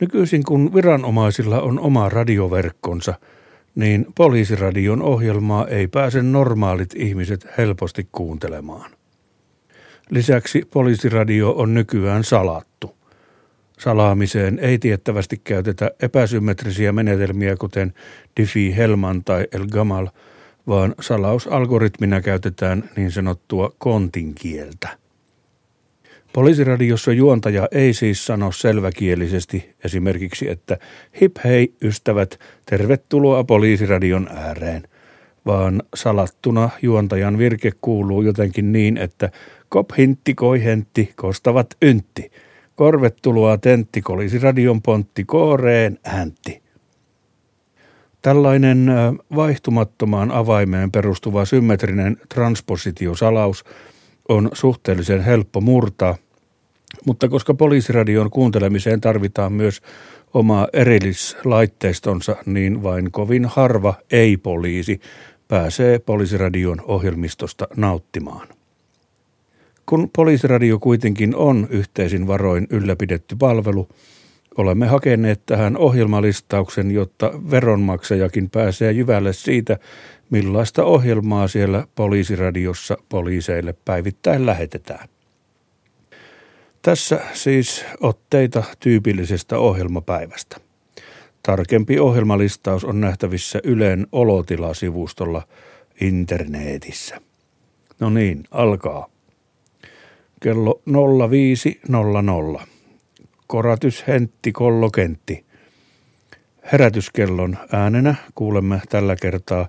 Nykyisin kun viranomaisilla on oma radioverkkonsa, niin poliisiradion ohjelmaa ei pääse normaalit ihmiset helposti kuuntelemaan. Lisäksi poliisiradio on nykyään salattu. Salaamiseen ei tiettävästi käytetä epäsymmetrisiä menetelmiä kuten Diffie-Hellman tai El Gamal, vaan salausalgoritmina käytetään niin sanottua kontinkieltä. Poliisiradiossa juontaja ei siis sano selväkielisesti esimerkiksi, että hip hei ystävät, tervetuloa poliisiradion ääreen, vaan salattuna juontajan virke kuuluu jotenkin niin, että kop hintti koi hentti kostavat yntti, korvettuloa tentti poliisiradion pontti kooreen häntti. Tällainen vaihtumattomaan avaimeen perustuva symmetrinen transpositiosalaus on suhteellisen helppo murtaa, mutta koska poliisiradion kuuntelemiseen tarvitaan myös oma erillislaitteistonsa, niin vain kovin harva ei-poliisi pääsee poliisiradion ohjelmistosta nauttimaan. Kun poliisiradio kuitenkin on yhteisin varoin ylläpidetty palvelu, olemme hakeneet tähän ohjelmalistauksen, jotta veronmaksajakin pääsee jyvälle siitä, millaista ohjelmaa siellä poliisiradiossa poliiseille päivittäin lähetetään. Tässä siis otteita tyypillisestä ohjelmapäivästä. Tarkempi ohjelmalistaus on nähtävissä Ylen olotila-sivustolla internetissä. No niin, alkaa. Kello 05.00. Koratys Hentti Kollokentti. Herätyskellon äänenä kuulemme tällä kertaa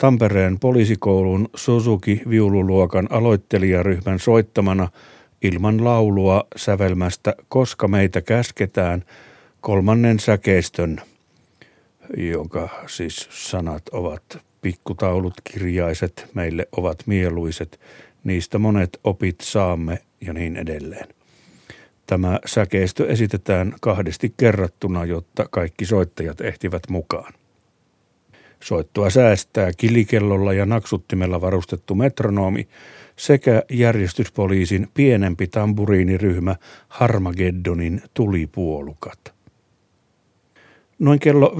Tampereen poliisikoulun Suzuki-viululuokan aloittelijaryhmän soittamana ilman laulua sävelmästä Koska meitä käsketään kolmannen säkeistön, jonka siis sanat ovat pikkutaulut kirjaiset, meille ovat mieluiset, niistä monet opit saamme ja niin edelleen. Tämä säkeistö esitetään kahdesti kerrattuna, jotta kaikki soittajat ehtivät mukaan. Soittoa säästää kilikellolla ja naksuttimella varustettu metronomi sekä järjestyspoliisin pienempi tamburiiniryhmä Harmageddonin tulipuolukat. Noin kello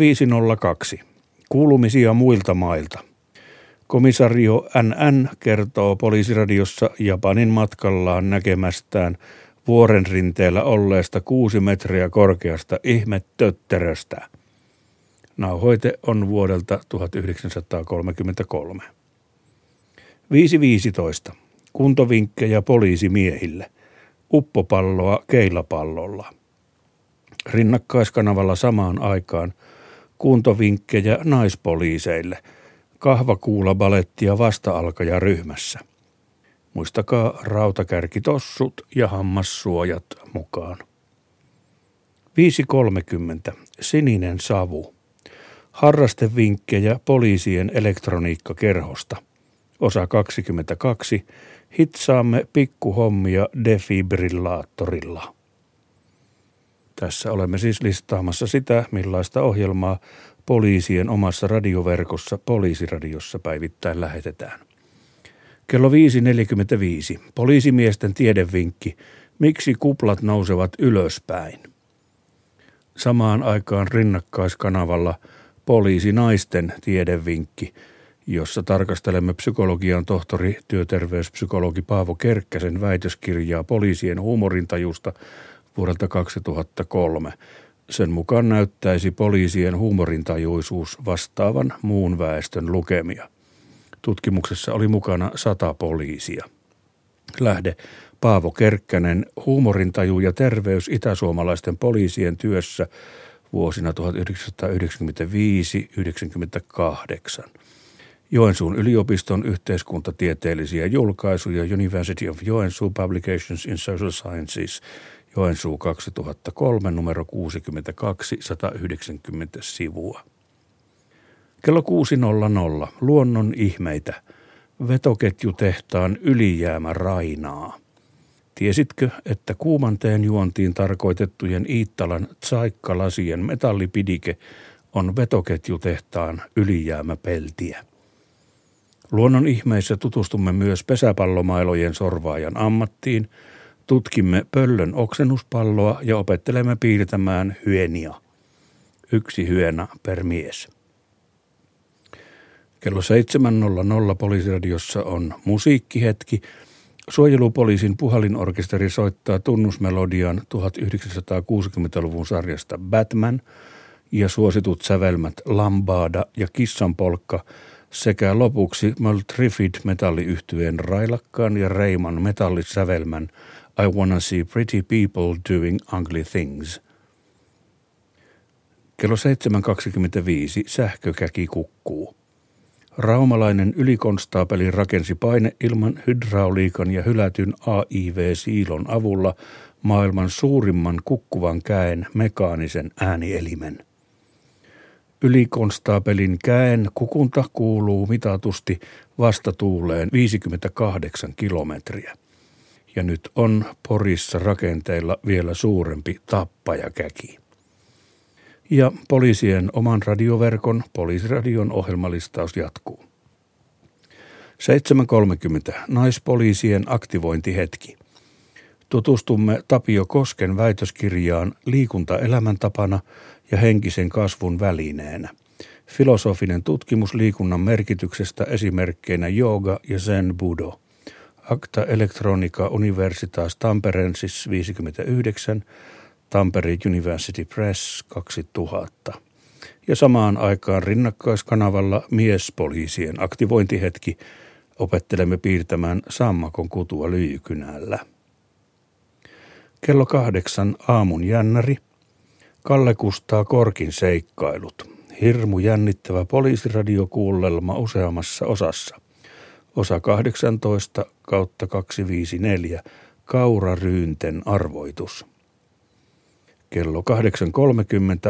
5.02. Kuulumisia muilta mailta. Komisario NN kertoo poliisiradiossa Japanin matkallaan näkemästään vuoren rinteellä olleesta kuusi metriä korkeasta ihmettötteröstä. Nauhoite on vuodelta 1933. 5.15. Kuntovinkkejä poliisimiehille. Uppopalloa keilapallolla. Rinnakkaiskanavalla samaan aikaan kuntovinkkejä naispoliiseille. Kahvakuulabalettia vasta-alkaja ryhmässä. Muistakaa rautakärkitossut ja hammassuojat mukaan. 5.30. Sininen savu. Harrastevinkkejä poliisien elektroniikkakerhosta. Osa 22. Hitsaamme pikkuhommia defibrillaattorilla. Tässä olemme siis listaamassa sitä, millaista ohjelmaa poliisien omassa radioverkossa poliisiradiossa päivittäin lähetetään. Kello 5.45. Poliisimiesten tiedevinkki. Miksi kuplat nousevat ylöspäin? Samaan aikaan rinnakkaiskanavalla poliisinaisten tiedevinkki, jossa tarkastelemme psykologian tohtori työterveyspsykologi Paavo Kerkkäsen väitöskirjaa poliisien huumorintajusta vuodelta 2003. Sen mukaan näyttäisi poliisien huumorintajuisuus vastaavan muun väestön lukemia. Tutkimuksessa oli mukana sata poliisia. Lähde Paavo Kerkkänen, huumorintaju ja terveys itäsuomalaisten poliisien työssä vuosina 1995-1998. Joensuun yliopiston yhteiskuntatieteellisiä julkaisuja University of Joensuu Publications in Social Sciences, Joensuu 2003, numero 62, 190 sivua. Kello 6.00. Luonnon ihmeitä. Vetoketjutehtaan ylijäämä Rainaa. Tiesitkö, että kuumanteen juontiin tarkoitettujen Iittalan tsaikkalasien metallipidike on vetoketjutehtaan ylijäämäpeltiä? Luonnon ihmeissä tutustumme myös pesäpallomailojen sorvaajan ammattiin, tutkimme pöllön oksennuspalloa ja opettelemme piirtämään hyenia. Yksi hyena per mies. Kello 7.00 poliisiradiossa on musiikkihetki. Suojelupoliisin puhalinorkesteri soittaa tunnusmelodian 1960-luvun sarjasta Batman ja suositut sävelmät Lambada ja Kissanpolkka sekä lopuksi Maltrifid metalliyhtyeen railakkaan ja reiman metallisävelmän I wanna see pretty people doing ugly things. Kello 7.25 sähkökäki kukkuu. Raumalainen ylikonstaapeli rakensi paine ilman hydrauliikan ja hylätyn AIV-siilon avulla maailman suurimman kukkuvan käen mekaanisen äänielimen. Ylikonstaapelin käen kukunta kuuluu mitatusti vastatuuleen 58 kilometriä. Ja nyt on Porissa rakenteilla vielä suurempi tappajakäki ja poliisien oman radioverkon poliisiradion ohjelmalistaus jatkuu. 7.30. Naispoliisien aktivointihetki. Tutustumme Tapio Kosken väitöskirjaan Liikunta elämäntapana ja henkisen kasvun välineenä. Filosofinen tutkimus liikunnan merkityksestä esimerkkeinä jooga ja zen budo. Acta Electronica Universitas Tamperensis 59 Tampere University Press 2000. Ja samaan aikaan rinnakkaiskanavalla miespoliisien aktivointihetki opettelemme piirtämään sammakon kutua lyijykynällä. Kello kahdeksan aamun jännäri. Kalle Kustaa Korkin seikkailut. Hirmu jännittävä poliisiradiokuullelma useammassa osassa. Osa 18 kautta 254. Kaura Ryynten arvoitus kello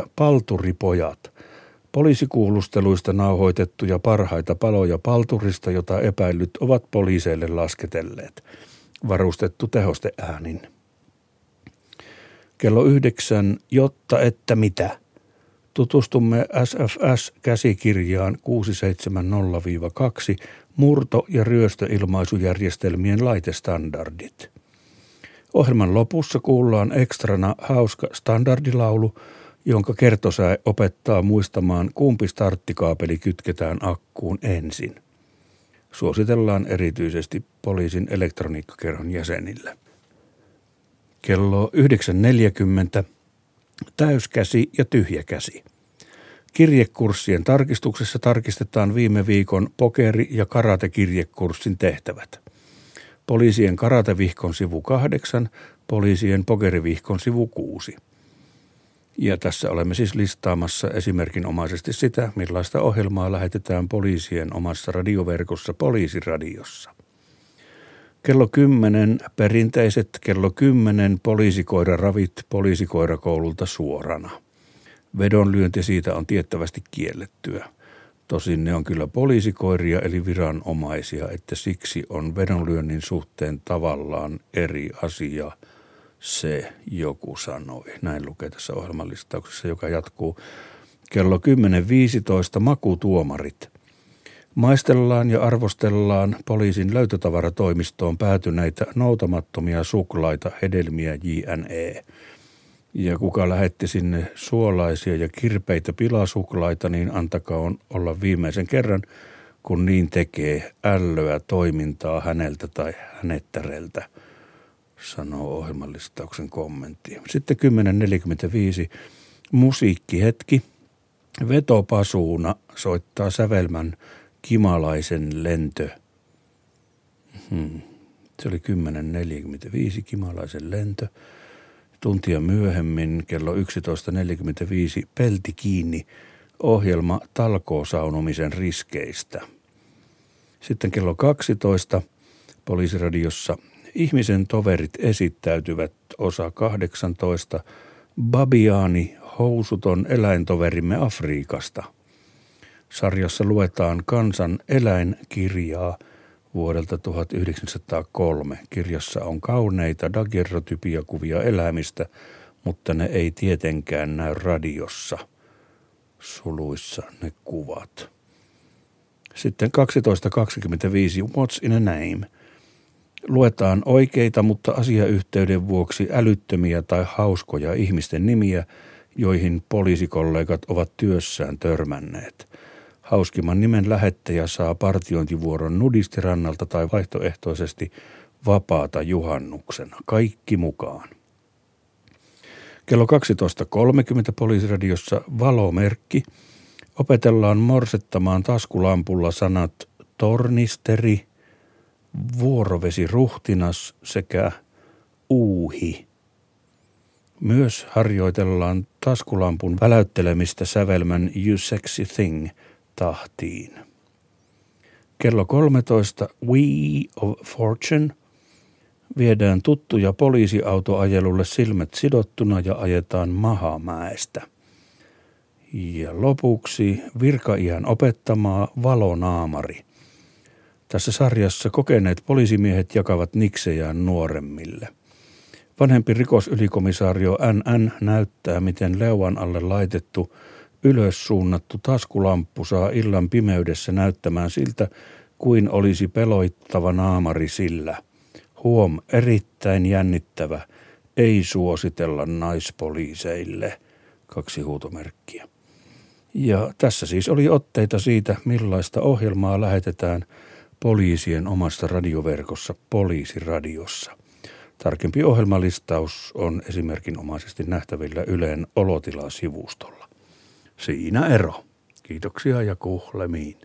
8.30 Palturipojat. Poliisikuulusteluista nauhoitettuja parhaita paloja Palturista, jota epäillyt ovat poliiseille lasketelleet. Varustettu tehosteäänin. Kello 9, jotta että mitä. Tutustumme SFS-käsikirjaan 670-2 murto- ja ryöstöilmaisujärjestelmien laitestandardit – Ohjelman lopussa kuullaan ekstrana hauska standardilaulu, jonka kertosää opettaa muistamaan, kumpi starttikaapeli kytketään akkuun ensin. Suositellaan erityisesti poliisin elektroniikkakerhon jäsenille. Kello 9.40. Täyskäsi ja tyhjäkäsi. Kirjekurssien tarkistuksessa tarkistetaan viime viikon pokeri- ja karatekirjekurssin tehtävät poliisien karatevihkon sivu 8, poliisien pokerivihkon sivu 6. Ja tässä olemme siis listaamassa esimerkinomaisesti sitä, millaista ohjelmaa lähetetään poliisien omassa radioverkossa poliisiradiossa. Kello 10 perinteiset kello 10 poliisikoiraravit poliisikoirakoululta suorana. Vedonlyönti siitä on tiettävästi kiellettyä. Tosin ne on kyllä poliisikoiria eli viranomaisia, että siksi on vedonlyönnin suhteen tavallaan eri asia se joku sanoi. Näin lukee tässä ohjelmalistauksessa, joka jatkuu kello 10.15 makutuomarit. Maistellaan ja arvostellaan poliisin löytötavaratoimistoon päätyneitä noutamattomia suklaita, hedelmiä, jne ja kuka lähetti sinne suolaisia ja kirpeitä pilasuklaita, niin antakaa olla viimeisen kerran, kun niin tekee ällöä toimintaa häneltä tai hänettäreltä, sanoo ohjelmallistauksen kommentti. Sitten 10.45 musiikkihetki. Vetopasuuna soittaa sävelmän Kimalaisen lentö. Hmm. Se oli 10.45 Kimalaisen lentö. Tuntia myöhemmin kello 11.45 Pelti kiinni ohjelma talkoosaunomisen riskeistä. Sitten kello 12 poliisiradiossa ihmisen toverit esittäytyvät osa 18 Babiaani housuton eläintoverimme Afriikasta. Sarjassa luetaan kansan eläinkirjaa – vuodelta 1903. Kirjassa on kauneita daguerrotypiakuvia elämistä, mutta ne ei tietenkään näy radiossa. Suluissa ne kuvat. Sitten 12.25 What's in a Name? Luetaan oikeita, mutta asiayhteyden vuoksi älyttömiä tai hauskoja ihmisten nimiä, joihin poliisikollegat ovat työssään törmänneet. Hauskimman nimen lähettäjä saa partiointivuoron nudistirannalta tai vaihtoehtoisesti vapaata juhannuksena. Kaikki mukaan. Kello 12.30 poliisiradiossa valomerkki. Opetellaan morsettamaan taskulampulla sanat tornisteri, vuorovesiruhtinas sekä uuhi. Myös harjoitellaan taskulampun väläyttelemistä sävelmän You Sexy Thing tahtiin. Kello 13 We of Fortune viedään tuttuja poliisiautoajelulle silmät sidottuna ja ajetaan Mahamäestä. Ja lopuksi virkaiän opettamaa valonaamari. Tässä sarjassa kokeneet poliisimiehet jakavat niksejään nuoremmille. Vanhempi rikosylikomissaario NN näyttää, miten leuan alle laitettu ylös suunnattu taskulamppu saa illan pimeydessä näyttämään siltä, kuin olisi peloittava naamari sillä. Huom, erittäin jännittävä. Ei suositella naispoliiseille. Kaksi huutomerkkiä. Ja tässä siis oli otteita siitä, millaista ohjelmaa lähetetään poliisien omassa radioverkossa Poliisiradiossa. Tarkempi ohjelmalistaus on esimerkinomaisesti nähtävillä Yleen olotila-sivustolla. Siinä ero. Kiitoksia ja kuhlemiin.